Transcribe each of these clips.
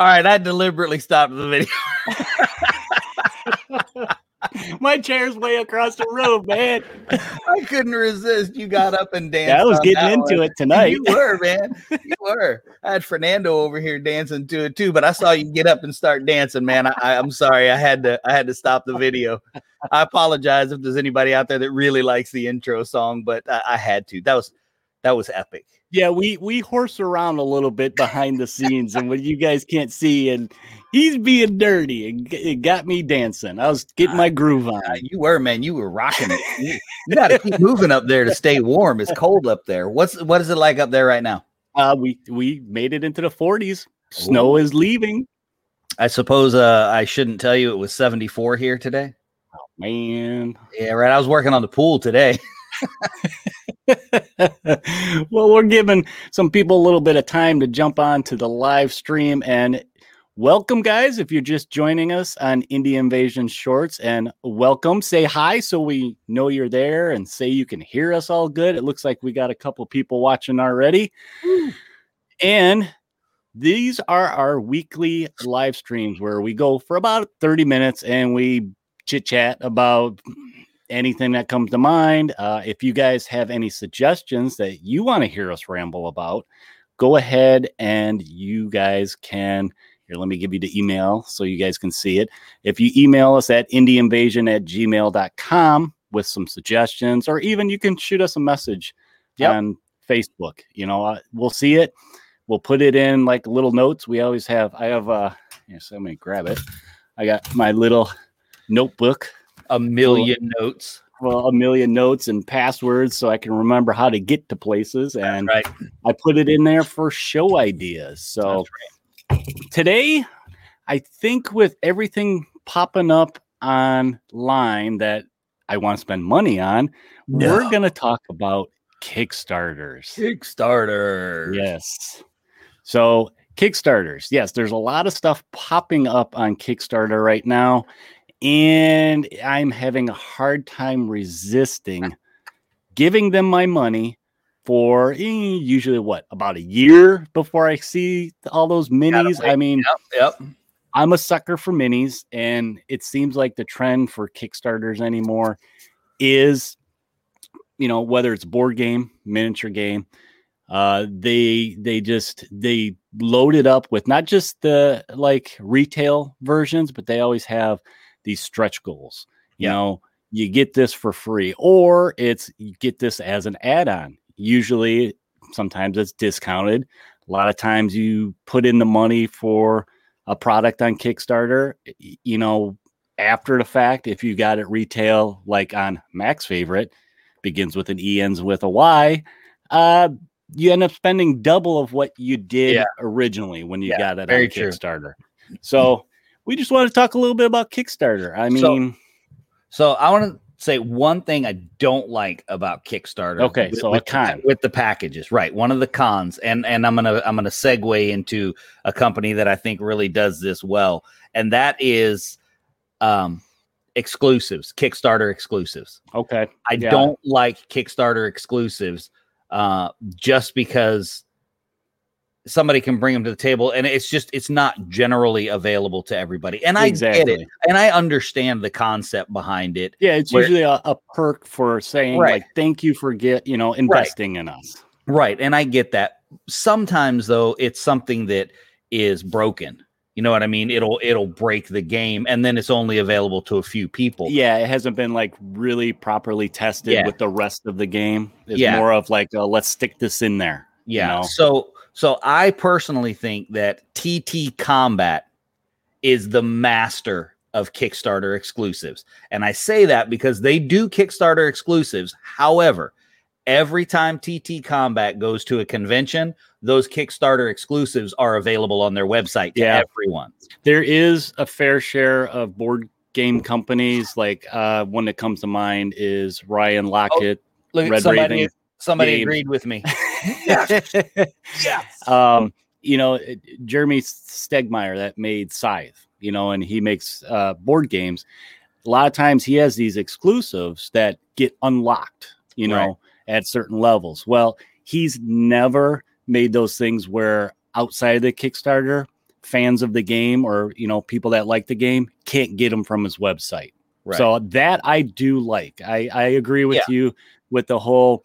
All right, I deliberately stopped the video. My chair's way across the room, man. I couldn't resist. You got up and danced. Yeah, I was getting into one. it tonight. You were, man. You were. I had Fernando over here dancing to it too, but I saw you get up and start dancing, man. I, I, I'm sorry. I had to. I had to stop the video. I apologize if there's anybody out there that really likes the intro song, but I, I had to. That was that was epic. Yeah, we we horse around a little bit behind the scenes, and what you guys can't see, and he's being dirty, and it got me dancing. I was getting my groove on. Uh, you were, man. You were rocking it. You, you got to keep moving up there to stay warm. It's cold up there. What's what is it like up there right now? Uh, we we made it into the 40s. Snow is leaving. I suppose uh, I shouldn't tell you it was 74 here today. Man. Yeah, right. I was working on the pool today. well, we're giving some people a little bit of time to jump on to the live stream and welcome, guys. If you're just joining us on Indie Invasion Shorts, and welcome, say hi so we know you're there and say you can hear us all good. It looks like we got a couple people watching already. And these are our weekly live streams where we go for about 30 minutes and we chit chat about anything that comes to mind. Uh, if you guys have any suggestions that you want to hear us ramble about, go ahead and you guys can. Here, let me give you the email so you guys can see it. If you email us at indieinvasion at gmail.com with some suggestions, or even you can shoot us a message Yep. on Facebook. You know, uh, we'll see it. We'll put it in like little notes. We always have, I have, uh, yes, let me grab it. I got my little notebook A million notes. well, a million notes and passwords so I can remember how to get to places. And right. I put it in there for show ideas. So today, I think with everything popping up online that I want to spend money on, we're going to talk about Kickstarters. Kickstarter. Yes. So Kickstarters. Yes, there's a lot of stuff popping up on Kickstarter right now. And I'm having a hard time resisting giving them my money for eh, usually what about a year before I see all those minis. I mean, Yep. Yep. I'm a sucker for minis, and it seems like the trend for Kickstarters anymore is, you know, whether it's board game, miniature game, uh, they they just they load it up with not just the like retail versions, but they always have these stretch goals. You Yeah. know, you get this for free, or it's you get this as an add-on. Usually, sometimes it's discounted. A lot of times you put in the money for a product on Kickstarter, you know, after the fact, if you got it retail, like on Mac's favorite, begins with an E, ends with a Y, uh, you end up spending double of what you did Yeah. originally when you Yeah, got it on true. Kickstarter. So we just want to talk a little bit about Kickstarter. I mean, So I want to say one thing I don't like about Kickstarter. Okay, so a with, con. with the packages, right? One of the cons, and and I'm gonna I'm gonna segue into a company that I think really does this well, and that is um exclusives, Kickstarter exclusives. okay. I Yeah. don't like Kickstarter exclusives uh, just because somebody can bring them to the table and it's just it's not generally available to everybody. And I get it. And I understand the concept behind it. Yeah, it's Where- usually a, a perk for saying Right. like thank you for get, you know, investing in us. Right. And I get that. Sometimes though, it's something that is broken. You know what I mean? It'll it'll break the game and then it's only available to a few people. Yeah, it hasn't been like really properly tested Yeah. with the rest of the game. It's Yeah. more of like, uh, let's stick this in there. you Yeah. know? So so I personally think that TT Combat is the master of Kickstarter exclusives. And I say that because they do Kickstarter exclusives. However, every time TT Combat goes to a convention, those Kickstarter exclusives are available on their website to Yeah. everyone. There is a fair share of board game companies. Like uh, one that comes to mind is Ryan Laukat. Look Red somebody Raven somebody Games. agreed with me. Yes. um, you know, Jeremy Stegmaier that made Scythe, you know, and he makes uh, board games. A lot of times he has these exclusives that get unlocked, you know, Right. at certain levels. Well, he's never made those things where outside of the Kickstarter fans of the game or you know people that like the game can't get them from his website. Right. So that I do like. I I agree with yeah. you with the whole.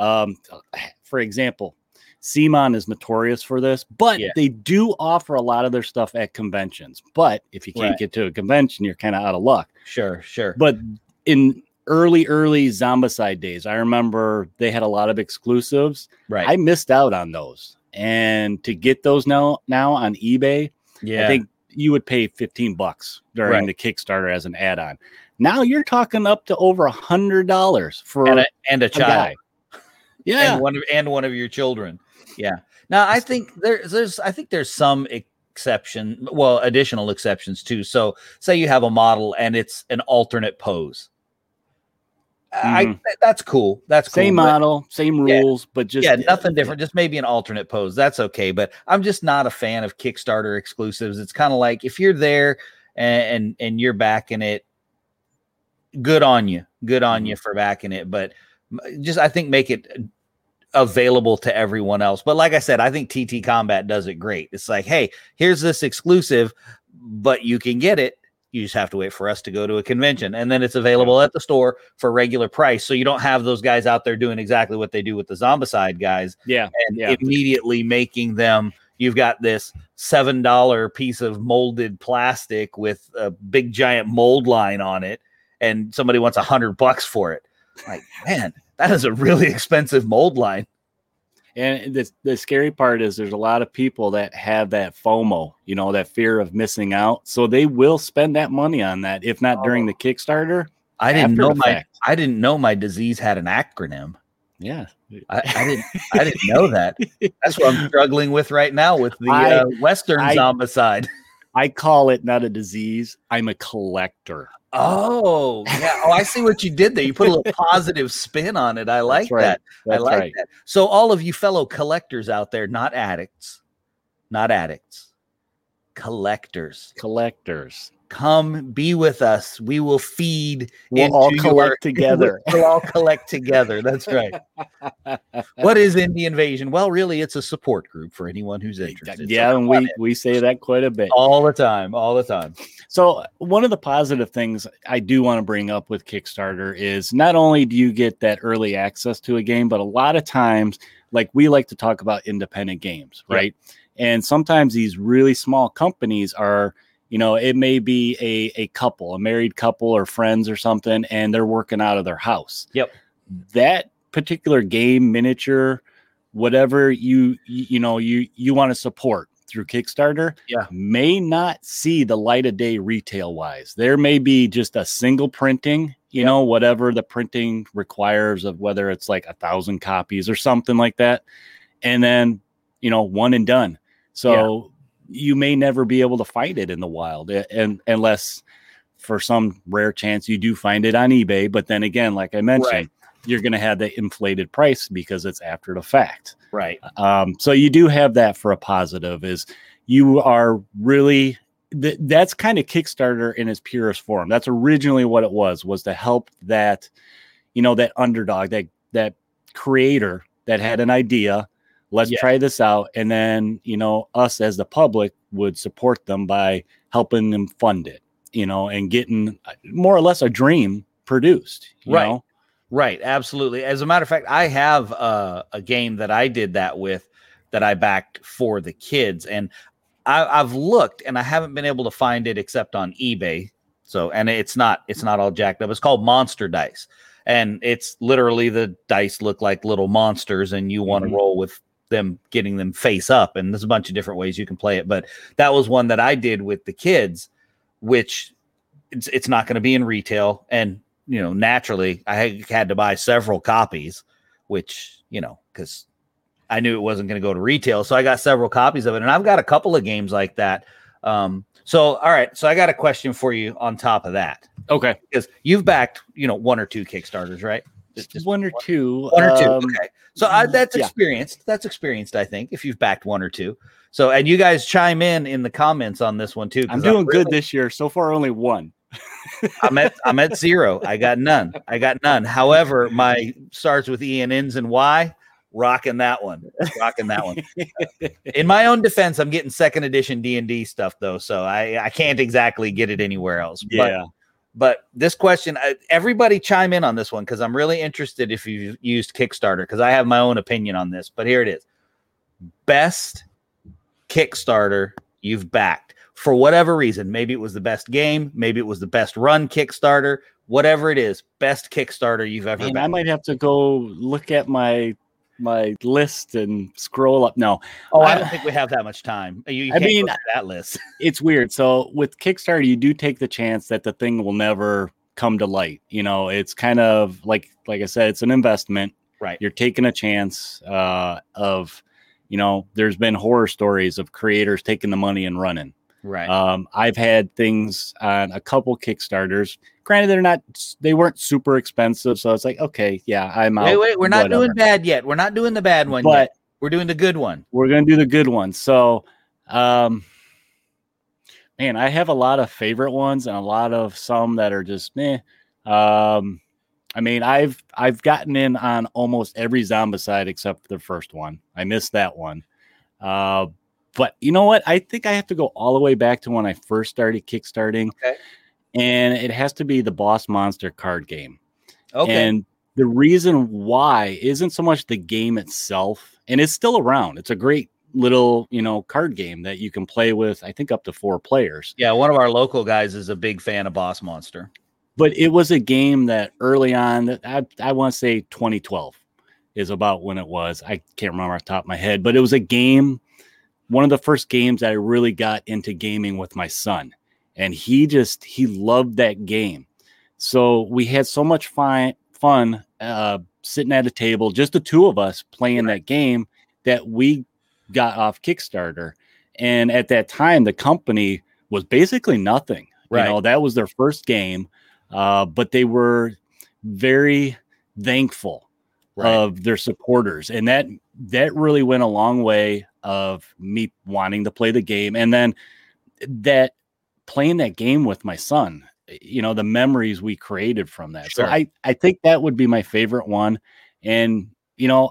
Um, for example, CMON is notorious for this, but yeah. they do offer a lot of their stuff at conventions. But if you can't right. get to a convention, you're kind of out of luck. Sure, sure. But in early, early Zombicide days, I remember they had a lot of exclusives. Right. I missed out on those. And to get those now now on eBay, yeah. I think you would pay 15 bucks during right. the Kickstarter as an add-on. Now you're talking up to over a hundred dollars for and a, and a, a child. Guy. Yeah. And one of and one of your children. Yeah. Now I think there's there's I think there's some exception, well, additional exceptions too. So say you have a model and it's an alternate pose. Mm-hmm. I that's cool. That's cool. Same model, same rules, yeah. but just yeah, nothing different. Just maybe an alternate pose. That's okay. But I'm just not a fan of Kickstarter exclusives. It's kind of like if you're there and, and and you're backing it, good on you. Good on mm-hmm. you for backing it. But just I think make it available to everyone else. But like I said, I think TT Combat does it great. It's like, hey, here's this exclusive, but you can get it. You just have to wait for us to go to a convention. And then it's available at the store for regular price. So you don't have those guys out there doing exactly what they do with the Zombicide guys. Yeah. And yeah. immediately making them you've got this seven dollar piece of molded plastic with a big giant mold line on it, and somebody wants a hundred bucks for it. Like, man, that is a really expensive mold line. And the, the scary part is there's a lot of people that have that FOMO, you know, that fear of missing out. So they will spend that money on that, if not oh. during the Kickstarter. I didn't know my fact. I didn't know my disease had an acronym. Yeah. I, I, didn't I didn't know that. That's what I'm struggling with right now with the I, uh, Western I, zombicide. I call it not a disease. I'm a collector. Oh, yeah. Oh, I see what you did there. You put a little positive spin on it. I like right. that. That's I like right. that. So, all of you fellow collectors out there, not addicts, not addicts, collectors, collectors, come be with us. We will feed. We'll all collect your, together. we'll all collect together. That's right. what is Indie Invasion? Well, really, it's a support group for anyone who's interested. Yeah, so and we we say that quite a bit all the time, all the time. So one of the positive things I do want to bring up with Kickstarter is not only do you get that early access to a game, but a lot of times, like we like to talk about independent games, right? And sometimes these really small companies are you know it may be a, a couple a married couple or friends or something and they're working out of their house. Yep. That particular game miniature whatever you you know you you want to support through kickstarter yeah. may not see the light of day retail wise there may be just a single printing you yep. know whatever the printing requires of whether it's like a thousand copies or something like that and then you know one and done. So you may never be able to find it in the wild and unless for some rare chance you do find it on eBay. But then again, like I mentioned, right. you're going to have the inflated price because it's after the fact. Right. Um, so you do have that for a positive is you are really th- that's kind of Kickstarter in its purest form. That's originally what it was was to help that you know that underdog that that creator that had an idea let's yeah. try this out. And then you know us as the public would support them by helping them fund it you know and getting uh, more or less a dream produced right. know? right. Absolutely. As a matter of fact i have uh, a game that i did that with that i backed for the kids. And I, i've looked and i haven't been able to find it except on ebay. So and it's not it's not all jacked up. It's called monster dice. And it's literally the dice look like little monsters and you want to mm-hmm. roll with them getting them face up and there's a bunch of different ways you can play it but that was one that i did with the kids which it's, it's not going to be in retail and you know naturally i had to buy several copies which you know because i knew it wasn't going to go to retail so i got several copies of it and i've got a couple of games like that um, so all right so i got a question for you on top of that. Okay. Because you've backed you know one or two kickstarters right just one or two. One or two. Um, okay. So uh, that's experienced. Yeah. That's experienced, I think, if you've backed one or two. So, and you guys chime in in the comments on this one too. I'm doing I'm really, good this year. So far, only one. I'm at I'm at zero. I got none. I got none. However, my starts with E and ends and Y. rocking that one, rocking that one. In my own defense, I'm getting second edition D and D stuff though, so I I can't exactly get it anywhere else. Yeah. But, but this question, I, everybody chime in on this one because I'm really interested if you've used Kickstarter because I have my own opinion on this. But here it is: best Kickstarter you've backed for whatever reason. Maybe it was the best game, maybe it was the best run Kickstarter, whatever it is. Best Kickstarter you've ever. Man. I might have to go look at my my list and scroll up. No, Oh, I I- don't think we have that much time. You, you I can't mean, that list. it's weird. So with Kickstarter, you do take the chance that the thing will never come to light. You know, it's kind of like like I said, it's an investment. Right. You're taking a chance uh, of, you know, there's been horror stories of creators taking the money and running. Right. Um, I've had things on a couple Kickstarters. Granted, they're not they weren't super expensive, so it's like okay, yeah, I'm out. wait, wait. We're not whatever. doing bad yet. We're not doing the bad one But yet. We're doing the good one. we're gonna do the good one. So, um, man, I have a lot of favorite ones and a lot of some that are just meh. Um, I mean, I've I've gotten in on almost every Zombicide except the first one. I missed that one. Uh, but you know what? I think I have to go all the way back to when I first started kickstarting. Okay. And it has to be the Boss Monster card game. Okay. And the reason why isn't so much the game itself, and it's still around. It's a great little, you know, card game that you can play with, I think up to four players. yeah, one of our local guys is a big fan of Boss Monster. But it was a game that early on, I, I want to say 2012 is about when it was. I can't remember off the top of my head, but it was a game, one of the first games that I really got into gaming with my son. And he just, he loved that game. So we had so much fun, fun uh, sitting at a table, just the two of us playing that game that we got off Kickstarter. And at that time, the company was basically nothing. Right. You know, that was their first game, uh, but they were very thankful of their supporters, and that that really went a long way of me wanting to play the game, and then that playing that game with my son. Eh, you know, the memories we created from that. Sure. So I I think that would be my favorite one, and you know,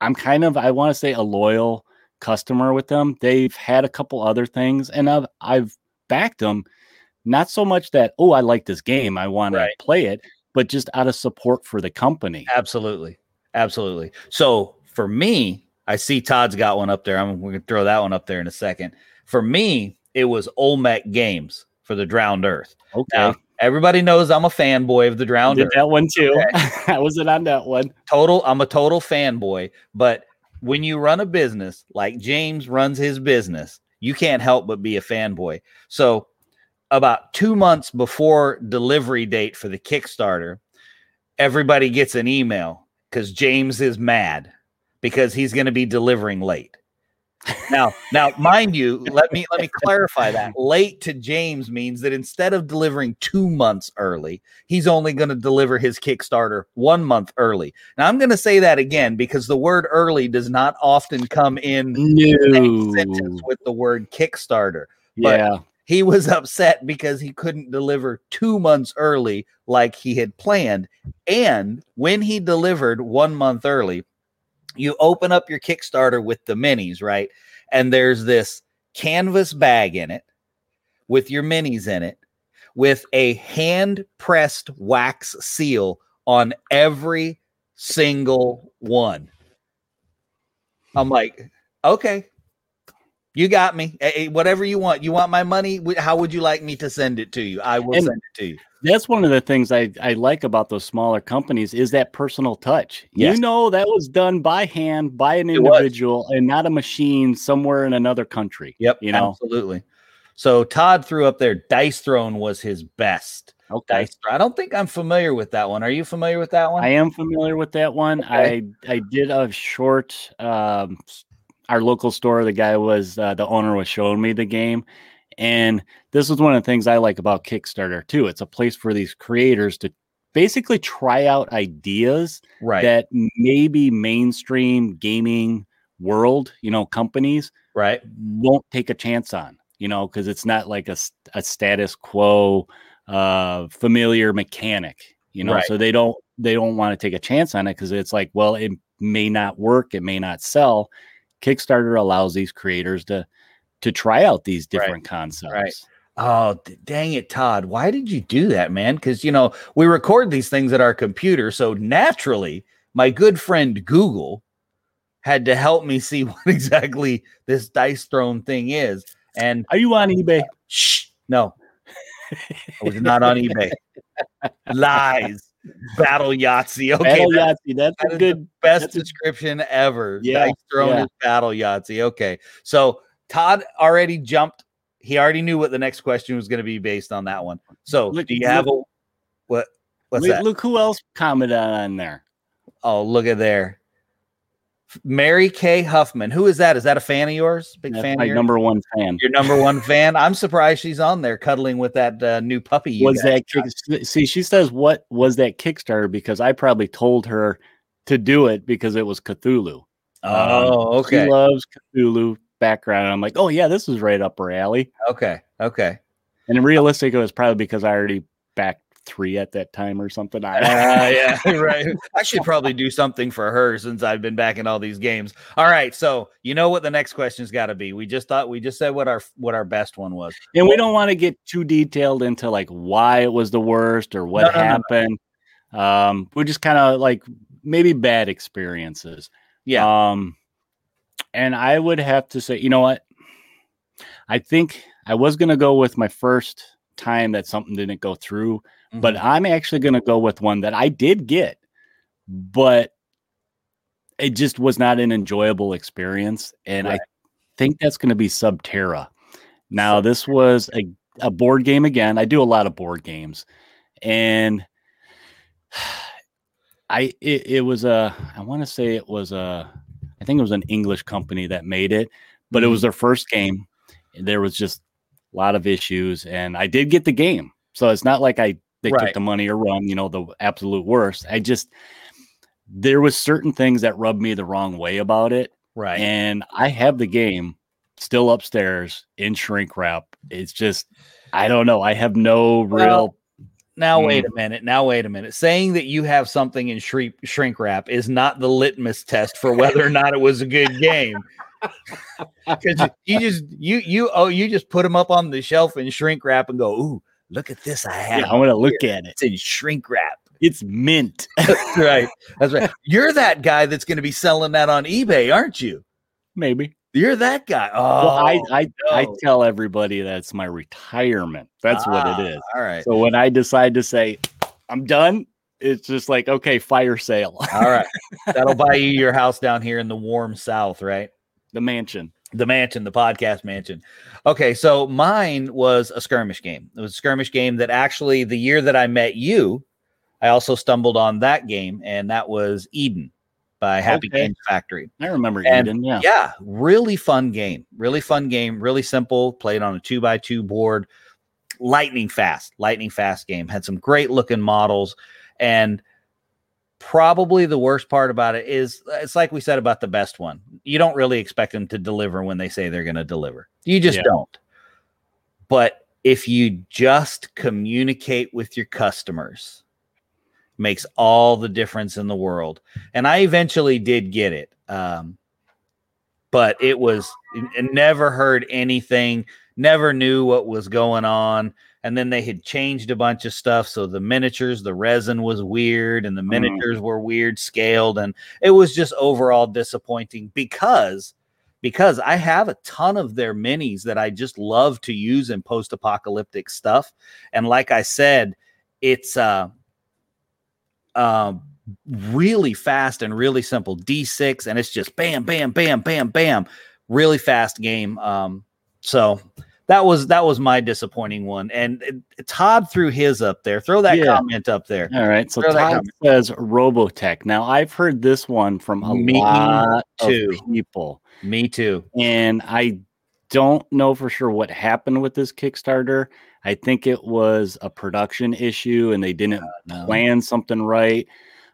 I'm kind of I want to say a loyal customer with them. They've had a couple other things, and I've I've backed them. Not so much that oh I like this game, I want Right. to play it, but just out of support for the company. Absolutely. Absolutely. So for me, I see Todd's got one up there. I'm going to throw that one up there in a second. For me, it was Olmec Games for the Drowned Earth. Okay, Now, everybody knows I'm a fanboy of the Drowned did Earth. that one too. I wasn't on that one. Total, I'm a total fanboy. But when you run a business like James runs his business, you can't help but be a fanboy. So about two months before delivery date for the Kickstarter, everybody gets an email because James is mad because he's going to be delivering late. Now, now, mind you, let me let me clarify that. Late to James means that instead of delivering two months early, he's only going to deliver his Kickstarter one month early. Now, I'm going to say that again because the word "early" does not often come in the sentence with the word Kickstarter but- Yeah. he was upset because he couldn't deliver two months early like he had planned. And when he delivered one month early, you open up your Kickstarter with the minis, right? And there's this canvas bag in it with your minis in it with a hand pressed wax seal on every single one. I'm like, okay, you got me. Eh, whatever you want. You want my money? How would you like me to send it to you? I will And- send it to you. That's one of the things I, I like about those smaller companies is that personal touch. Yes. You know that was done by hand by an It was. individual and not a machine somewhere in another country. Yep, You know? absolutely. So Todd threw up there. Dice Throne was his best. Okay. Dice. I don't think I'm familiar with that one. Are you familiar with that one? I am familiar with that one. Okay. I I did a short um our local store the guy was uh, the owner was showing me the game and this is one of the things I like about Kickstarter too. It's a place for these creators to basically try out ideas right. that maybe mainstream gaming world, you know, companies right. won't take a chance on, you know, because it's not like a, a status quo, uh, familiar mechanic, you know, Right. so they don't they don't want to take a chance on it because it's like, well, it may not work, it may not sell. Kickstarter allows these creators to to try out these different right. concepts. Right. Oh, dang it, Todd. Why did you do that, man? Because, you know, we record these things at our computer. So naturally, my good friend Google had to help me see what exactly this dice throne thing is. And are you on eBay? Shh, no, I was not on eBay. Lies. Battle Yahtzee. Okay, Battle Yahtzee. That's that a good best description a, ever. Yeah, Dice throne yeah. Battle Yahtzee. Okay, so Todd already jumped. He already knew what the next question was going to be based on that one. So, look, do you have a what? What's look, that? Look who else commented on there. Oh, look at there. Mary Kay Huffman. Who is that? Is that a fan of yours? Big That's fan. My number one fan. Your number one fan. I'm surprised she's on there cuddling with that uh, new puppy. was that kick- see? She says, "What was that Kickstarter?" Because I probably told her to do it because it was Cthulhu. Oh, um, okay. She loves Cthulhu background. I'm like, oh yeah, this is right up her alley. Okay, okay. And realistic, it was probably because I already backed three at that time or something. uh, yeah, right. I should probably do something for her since I've been back in all these games. All right, so you know what the next question's got to be. We just thought we just said what our what our best one was, and we don't want to get too detailed into like why it was the worst or what no, happened. No, no. Um, we're just kind of like maybe bad experiences. Yeah. Um, and I would have to say, you know what? I think I was to go with my first time that something didn't go through, mm-hmm. but I'm actually going to go with one that I did get, but it just was not an enjoyable experience. And right. I think that's going to be Subterra. Now, this was a, a board game again. I do a lot of board games, and I it, it was a I want to say it was a I think it was an English company that made it, but it was mm-hmm. their first game. There was just a lot of issues, and I did get the game, so it's not like I they right. took the money or run, you know, the absolute worst. I just there was certain things that rubbed me the wrong way about it, right? And I have the game still upstairs in shrink wrap. It's just I don't know. I have no real well, now, mm. wait a minute. Now, wait a minute. Saying that you have something in shrink, shrink wrap is not the litmus test for whether or not it was a good game. Because you, you, just you you oh you just put them up on the shelf in shrink wrap and go, ooh, look at this I have. Yeah, I want to look at it. It's in shrink wrap. It's mint. that's right. That's right. You're that guy that's going to be selling that on eBay, aren't you? Maybe. You're that guy. Oh, well, I I, no. I tell everybody that's my retirement. That's ah, what it ah, is. All right. So when I decide to say I'm done, it's just like okay, fire sale. all right. That'll buy you your house down here in the warm South, right? The mansion. The mansion, the podcast mansion. Okay, so mine was a skirmish game. It was a skirmish game that actually the year that I met you, I also stumbled on that game, and that was Eden by Happy okay. Games Factory. I remember and Eden, yeah. Yeah, really fun game. Really fun game. Really simple. Played on a two by two board. Lightning fast. Lightning fast game. Had some great looking models. And probably the worst part about it is it's like we said about the best one. You don't really expect them to deliver when they say they're going to deliver. You just yeah. don't. But if you just communicate with your customers, makes all the difference in the world. And I eventually did get it. Um, but it was never heard anything, never knew what was going on. And then they had changed a bunch of stuff. So the miniatures, the resin was weird, and the mm. miniatures mm. were weird scaled. And it was just overall disappointing because because I have a ton of their minis that I just love to use in post-apocalyptic stuff. And like I said, it's uh um, really fast and really simple. D6, and it's just bam, bam, bam, bam, bam. Really fast game. Um, so that was that was my disappointing one. And Todd threw his up there. Throw that yeah. comment up there. All right. So Throw Todd says Robotech. Now I've heard this one from a Me lot too. of people. Me too. And I don't know for sure what happened with this Kickstarter. I think it was a production issue and they didn't uh, no. plan something right,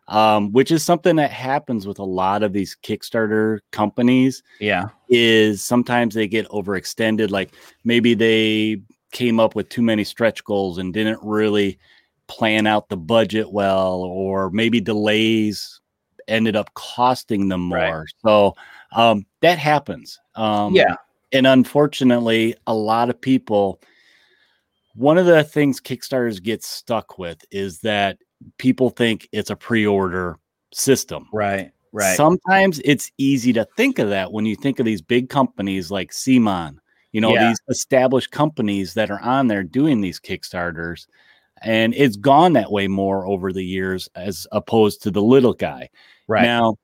um, which is something that happens with a lot of these Kickstarter companies. Yeah. Is sometimes they get overextended. Like maybe they came up with too many stretch goals and didn't really plan out the budget well, or maybe delays ended up costing them more. Right. So um, that happens. Um, Yeah. and unfortunately, a lot of people. One of the things Kickstarters get stuck with is that people think it's a pre-order system. Right. Right. Sometimes it's easy to think of that when you think of these big companies like CMON, you know, Yeah. these established companies that are on there doing these Kickstarters. And it's gone that way more over the years as opposed to the little guy. right. Now,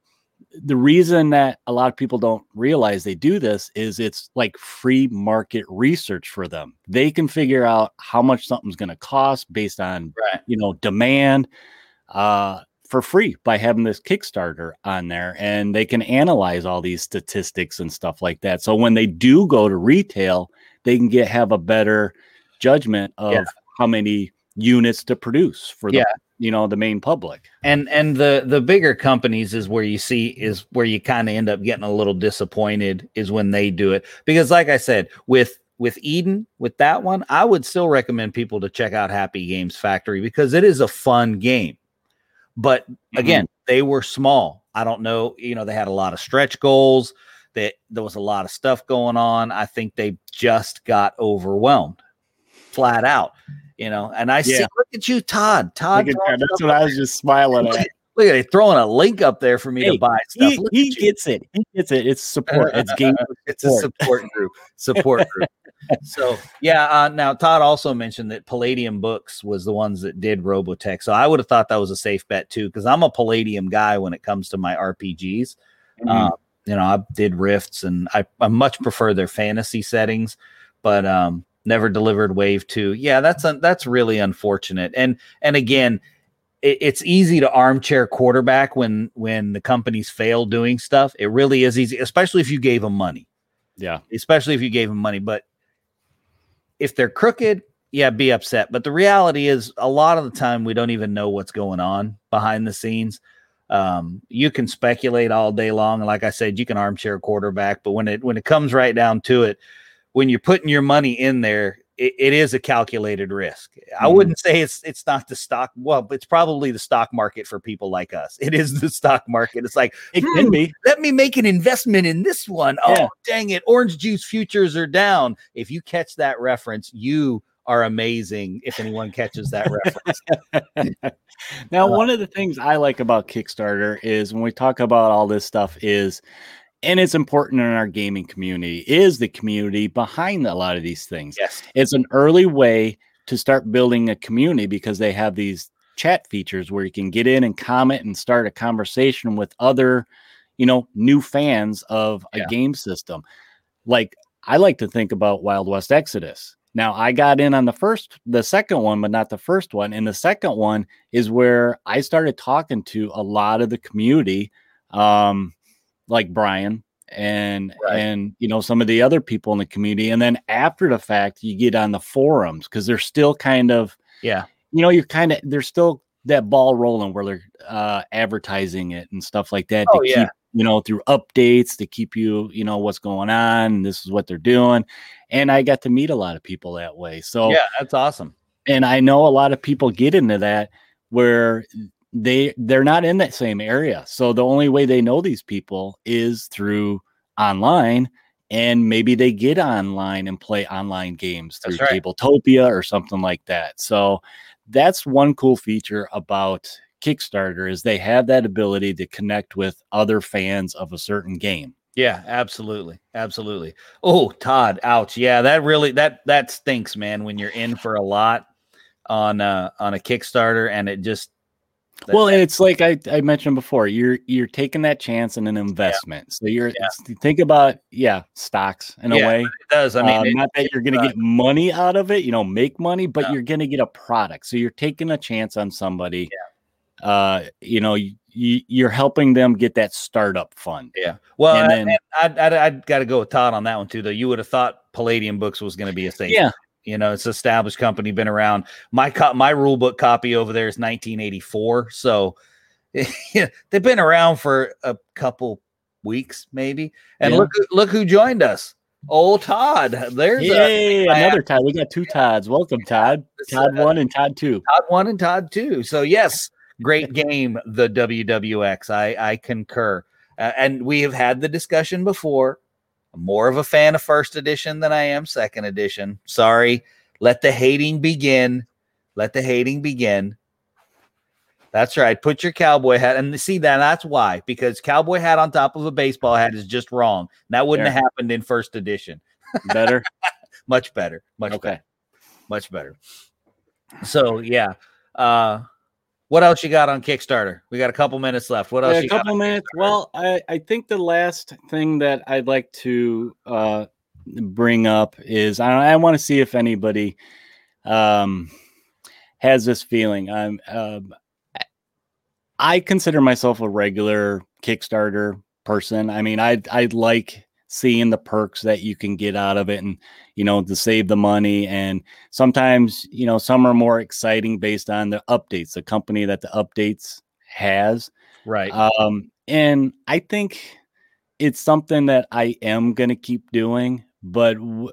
the reason that a lot of people don't realize they do this is it's like free market research for them. They can figure out how much something's going to cost based on right. you know demand uh for free by having this kickstarter on there and they can analyze all these statistics and stuff like that so when they do go to retail they can get have a better judgment of Yeah. how many units to produce for the Yeah. You know the main public. And and the the bigger companies is where you see is where you kind of end up getting a little disappointed is when they do it. Because like i said with with eden with that one i would still recommend people to check out happy games factory because it is a fun game. But mm-hmm. again they were small. I don't know you know they had a lot of stretch goals. That there was a lot of stuff going on. I think they just got overwhelmed flat out you know and i see look at you todd todd at that. that's what i was just smiling at Look at it throwing a link up there for me Hey, to buy stuff. he, he gets it he gets it it's support it's game It's a support. group. Support group. So yeah. Uh, now Todd also mentioned that Palladium Books was the ones that did Robotech. So I would have thought that was a safe bet too, because I'm a Palladium guy when it comes to my RPGs. Mhm. Uh, you know, I did Rifts, and I, I much prefer their fantasy settings, but um, never delivered Wave Two. Yeah, that's un- that's really unfortunate. And and again, it, it's easy to armchair quarterback when when the companies fail doing stuff. It really is easy, especially if you gave them money. yeah Especially if you gave them money, but if they're crooked, yeah, be upset. But the reality is, a lot of the time, we don't even know what's going on behind the scenes. Um, you can speculate all day long, and like I said, you can armchair quarterback. But when it when it comes right down to it, when you're putting your money in there, it, it is a calculated risk. I Mhm. wouldn't say it's it's not the stock. Well, it's probably the stock market for people like us. It is the stock market. It's like it Hmm. can be let me make an investment in this one. Oh, Yeah. dang it. Orange juice futures are down. If you catch that reference, you are amazing if anyone catches that reference. now, Uh, one of the things I like about Kickstarter is when we talk about all this stuff is, and it's important in our gaming community, is the community behind a lot of these things. Yes. It's an early way to start building a community because they have these chat features where you can get in and comment and start a conversation with other, you know, new fans of a Yeah. game system. Like I like to think about Wild West Exodus. Now I got in on the first, the second one, but not the first one. And the second one is where I started talking to a lot of the community, um, like Brian and Right. and you know some of the other people in the community. And then after the fact, you get on the forums because they're still kind of, Yeah. you know, you're kind of there's still that ball rolling where they're uh, advertising it and stuff like that. Oh, to yeah. keep, you know, through updates to keep you, you know, what's going on. And this is what they're doing. And I got to meet a lot of people that way. So Yeah, that's awesome. and I know a lot of people get into that where they they're not in that same area. So the only way they know these people is through online and maybe they get online and play online games through That's right. Tabletopia or something like that. So that's one cool feature about Kickstarter is they have that ability to connect with other fans of a certain game. Yeah, absolutely. Absolutely. Oh, Todd, ouch. Yeah, that really that that stinks, man, when you're in for a lot on uh on a Kickstarter and it just that- well, it's like I, I mentioned before, you're you're taking that chance in an investment. So you're Yeah. think about yeah, stocks in Yeah, a way. it does. I mean, Um, it- not that you're going to uh, get money out of it, you know, make money, but you're going to get a product. So you're taking a chance on somebody. Uh, you know, you, you're helping them get that startup fund. yeah. Well, and and then- I, I, I, got to go with Todd on that one too. Though you would have thought Palladium Books was going to be a thing. Yeah, You know, it's an established company, been around. My co- my rule book copy over there is 1984, so they've been around for a couple weeks, maybe. And Yeah. look, who- look who joined us, old Todd. There's a, another Todd. We got two Todds. Welcome, Todd. Todd uh, one and Todd two. Todd one and Todd two. So yes, great game, the WWX. I I concur, uh, and we have had the discussion before. I'm more of a fan of first edition than I am second edition. Sorry, let the hating begin. Let the hating begin. That's right. Put your cowboy hat and see that that's why because cowboy hat on top of a baseball hat is just wrong. That wouldn't there. have happened in first edition. Better, much better, much okay. better, much better. So yeah, uh, what else you got on Kickstarter? We got a couple minutes left. What else? Yeah, a couple minutes. Well, I, I think the last thing that I'd like to uh, bring up is I, I want to see if anybody um, has this feeling. I'm uh, I consider myself a regular Kickstarter person. I mean, I I like seeing the perks that you can get out of it and you know to save the money and sometimes you know some are more exciting based on the updates the company that the updates has right um and i think it's something that i am going to keep doing but w-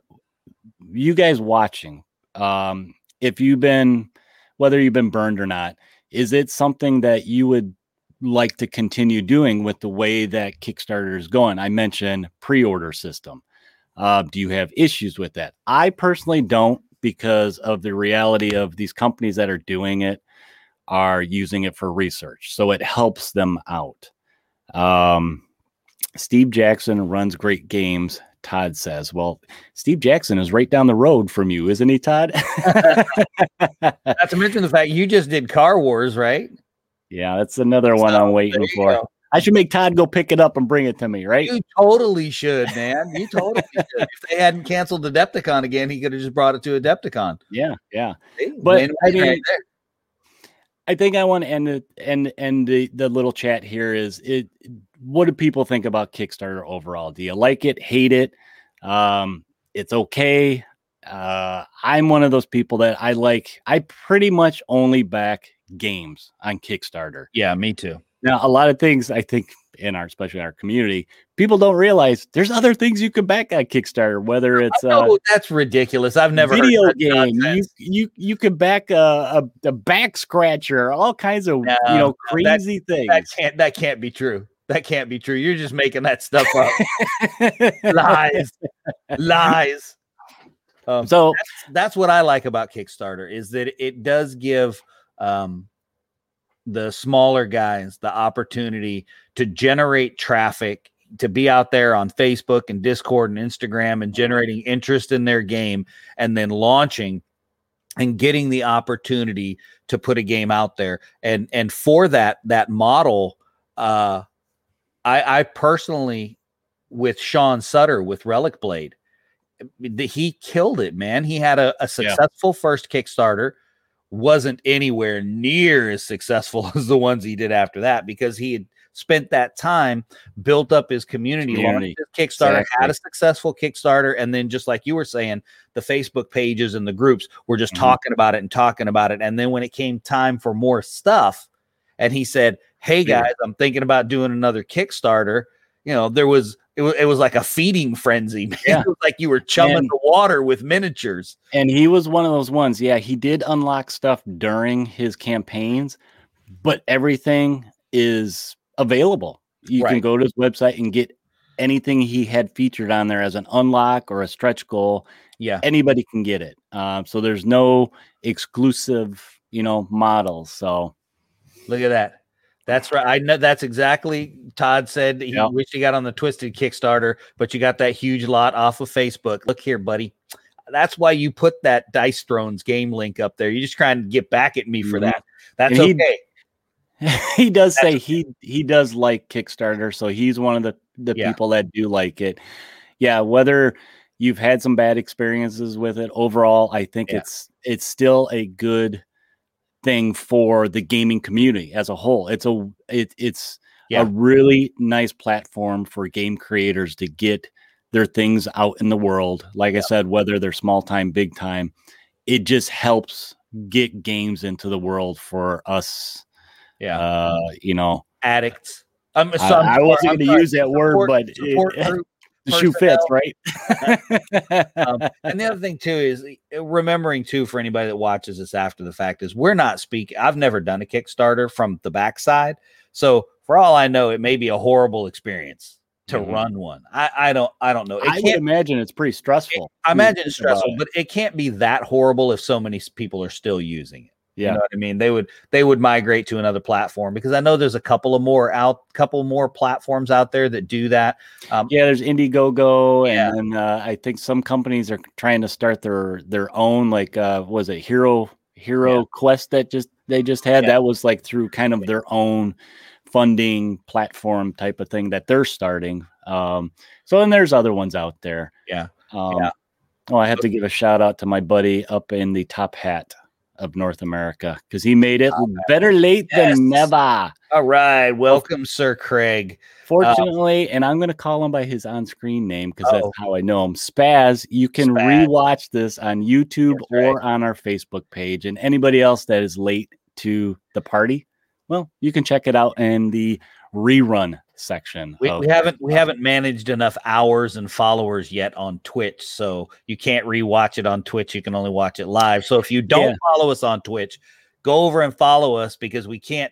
you guys watching um if you've been whether you've been burned or not is it something that you would like to continue doing with the way that Kickstarter is going? I mentioned pre-order system. Uh, do you have issues with that? I personally don't because of the reality of these companies that are doing it are using it for research, so it helps them out. Um, Steve Jackson runs great games. Todd says, "Well, Steve Jackson is right down the road from you, isn't he, Todd?" Not to mention the fact you just did Car Wars, right? Yeah, that's another one I'm waiting for. Go. I should make Todd go pick it up and bring it to me, right? You totally should, man. You totally should. If they hadn't canceled Adepticon again, he could have just brought it to Adepticon. Yeah, yeah. Hey, but I mean, right I think I want to end it and and the the little chat here is it. What do people think about Kickstarter overall? Do you like it? Hate it? Um, it's okay. Uh, I'm one of those people that I like. I pretty much only back games on Kickstarter. Yeah, me too. Now, a lot of things I think in our, especially in our community, people don't realize there's other things you can back on Kickstarter. Whether it's oh, uh, that's ridiculous. I've never video game. You you you can back a, a, a, back scratcher, all kinds of no, you know crazy that, things. That can't that can't be true. That can't be true. You're just making that stuff up. lies, lies. Um, so that's, that's what I like about Kickstarter is that it does give um, the smaller guys the opportunity to generate traffic to be out there on Facebook and Discord and Instagram and generating interest in their game and then launching and getting the opportunity to put a game out there. And and for that that model uh I I personally with Sean Sutter with Relic Blade he killed it man. He had a, a successful yeah. first Kickstarter wasn't anywhere near as successful as the ones he did after that because he had spent that time, built up his community, community. his Kickstarter, exactly. had a successful Kickstarter, and then just like you were saying, the Facebook pages and the groups were just mm-hmm. talking about it and talking about it. And then when it came time for more stuff, and he said, Hey guys, I'm thinking about doing another Kickstarter, you know, there was it was, it was like a feeding frenzy. Man. Yeah. It was like you were chumming and, the water with miniatures. And he was one of those ones. Yeah, he did unlock stuff during his campaigns, but everything is available. You right. can go to his website and get anything he had featured on there as an unlock or a stretch goal. Yeah, anybody can get it. Um, so there's no exclusive, you know, models. So look at that. That's right. I know that's exactly Todd said. He yep. wished he got on the Twisted Kickstarter, but you got that huge lot off of Facebook. Look here, buddy. That's why you put that Dice Thrones game link up there. You're just trying to get back at me for mm-hmm. that. That's and okay. He, he does that's say he he does like Kickstarter, so he's one of the the yeah. people that do like it. Yeah, whether you've had some bad experiences with it overall, I think yeah. it's it's still a good thing for the gaming community as a whole. It's a it, it's yeah. a really nice platform for game creators to get their things out in the world. Like yeah. I said, whether they're small time, big time, it just helps get games into the world for us. Yeah, uh, you know, addicts. I'm, so I, I wasn't going to use that support, word, but it, The shoe fits, right? um, and the other thing too is uh, remembering too for anybody that watches this after the fact is we're not speaking. I've never done a Kickstarter from the backside, so for all I know, it may be a horrible experience to mm-hmm. run one. I, I don't I don't know. It I would imagine it's pretty stressful. It, I imagine it's stressful, it. but it can't be that horrible if so many people are still using it. Yeah. You know what I mean? They would they would migrate to another platform because I know there's a couple of more out couple more platforms out there that do that. Um, yeah, there's Indiegogo yeah. and uh, I think some companies are trying to start their their own like uh was it Hero Hero yeah. Quest that just they just had yeah. that was like through kind of their own funding platform type of thing that they're starting. Um so and there's other ones out there. Yeah. Um, yeah. Oh, I have to give a shout out to my buddy up in the top hat of North America because he made it ah, better late yes. than never. All right. Welcome, Sir Craig. Uh, Fortunately, and I'm going to call him by his on screen name because that's how I know him. Spaz, you can Spaz. rewatch this on YouTube right. or on our Facebook page. And anybody else that is late to the party, well, you can check it out in the rerun section. We, we haven't we haven't managed enough hours and followers yet on Twitch, so you can't rewatch it on Twitch. You can only watch it live. So if you don't yeah. follow us on Twitch, go over and follow us because we can't.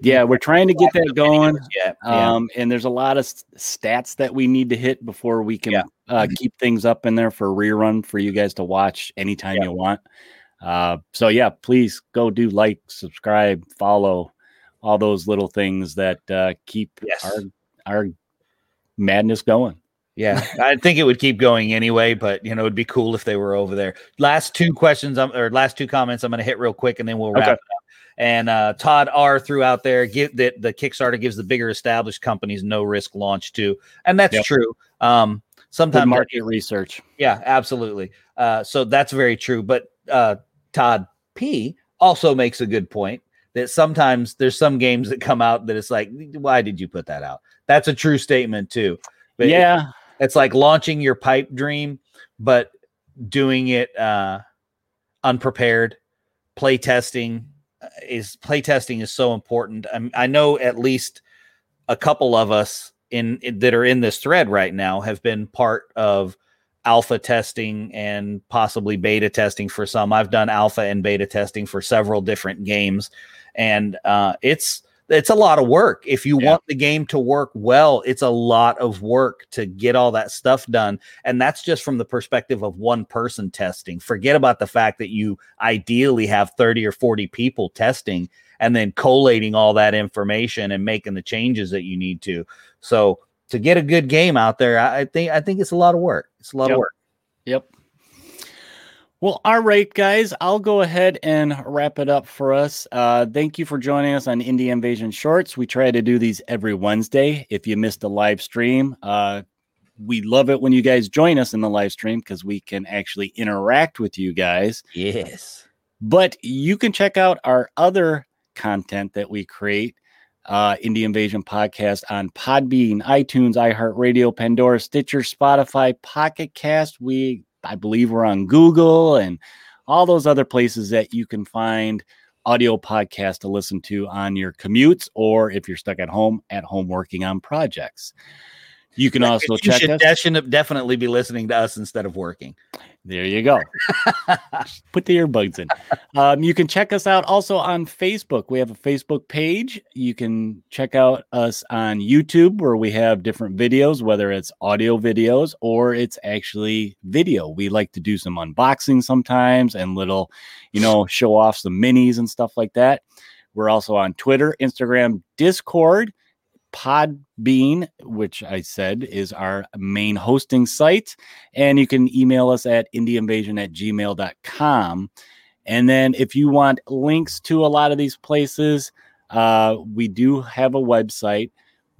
Yeah, we're trying to get that going. Yeah. Um, and there's a lot of stats that we need to hit before we can yeah. uh, mm-hmm. keep things up in there for rerun for you guys to watch anytime yeah. you want. Uh, so yeah, please go do like, subscribe, follow all those little things that uh, keep yes. our our madness going. Yeah, I think it would keep going anyway, but you know, it'd be cool if they were over there. Last two questions, um, or last two comments, I'm going to hit real quick, and then we'll wrap okay. it up. And uh, Todd R threw out there give that the Kickstarter gives the bigger established companies no risk launch too, and that's yep. true. Um, sometimes market that, research. Yeah, absolutely. Uh, so that's very true. But uh, Todd P also makes a good point that sometimes there's some games that come out that it's like, why did you put that out? That's a true statement too. But yeah, it, it's like launching your pipe dream, but doing it uh, unprepared. Play testing uh, is play testing is so important. I, I know at least a couple of us in, in that are in this thread right now have been part of alpha testing and possibly beta testing for some. I've done alpha and beta testing for several different games and uh, it's it's a lot of work. If you yeah. want the game to work well, it's a lot of work to get all that stuff done. And that's just from the perspective of one person testing. Forget about the fact that you ideally have 30 or 40 people testing and then collating all that information and making the changes that you need to. So to get a good game out there, I think I think it's a lot of work. It's a lot yep. of work. Yep. Well, all right, guys, I'll go ahead and wrap it up for us. Uh, thank you for joining us on Indie Invasion Shorts. We try to do these every Wednesday. If you missed the live stream, uh, we love it when you guys join us in the live stream because we can actually interact with you guys. Yes. But you can check out our other content that we create uh, Indie Invasion podcast on Podbean, iTunes, iHeartRadio, Pandora, Stitcher, Spotify, Pocket Cast. We I believe we're on Google and all those other places that you can find audio podcast to listen to on your commutes or if you're stuck at home at home working on projects. You can also you check should us. definitely be listening to us instead of working. There you go. Put the earbuds in. Um, you can check us out also on Facebook. We have a Facebook page. You can check out us on YouTube where we have different videos, whether it's audio videos or it's actually video. We like to do some unboxing sometimes and little, you know, show off some minis and stuff like that. We're also on Twitter, Instagram, Discord. Podbean, which I said is our main hosting site. And you can email us at indieinvasion at gmail.com. And then if you want links to a lot of these places, uh, we do have a website.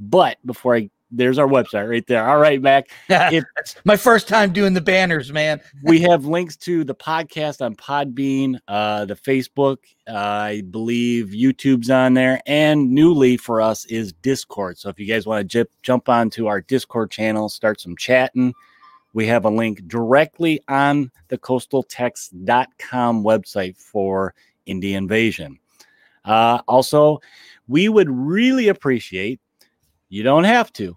But before I there's our website right there. All right, Mac. It's my first time doing the banners, man. we have links to the podcast on Podbean, uh, the Facebook, uh, I believe YouTube's on there, and newly for us is Discord. So if you guys want to j- jump onto our Discord channel, start some chatting, we have a link directly on the coastaltext.com website for Indie Invasion. Uh, also, we would really appreciate you don't have to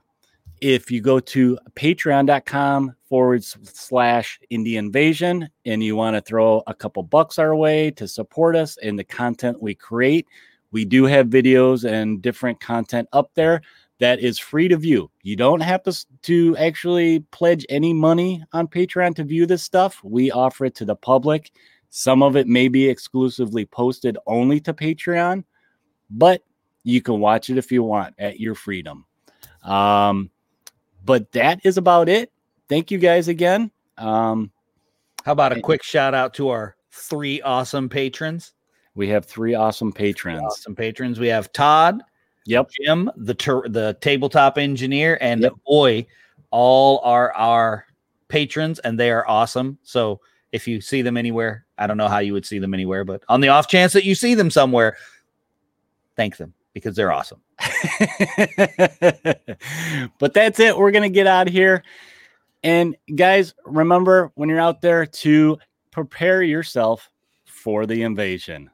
if you go to patreon.com forward slash indie Invasion and you want to throw a couple bucks our way to support us in the content we create, we do have videos and different content up there that is free to view. You don't have to, to actually pledge any money on Patreon to view this stuff. We offer it to the public. Some of it may be exclusively posted only to Patreon, but you can watch it if you want at your freedom. Um, but that is about it. Thank you guys again. Um, How about a quick shout out to our three awesome patrons? We have three awesome patrons. Three awesome patrons. We have Todd, Yep. Jim, the ter- the tabletop engineer, and yep. boy, all are our patrons, and they are awesome. So if you see them anywhere, I don't know how you would see them anywhere, but on the off chance that you see them somewhere, thank them because they're awesome. but that's it. We're gonna get out of here. And guys, remember when you're out there to prepare yourself for the invasion.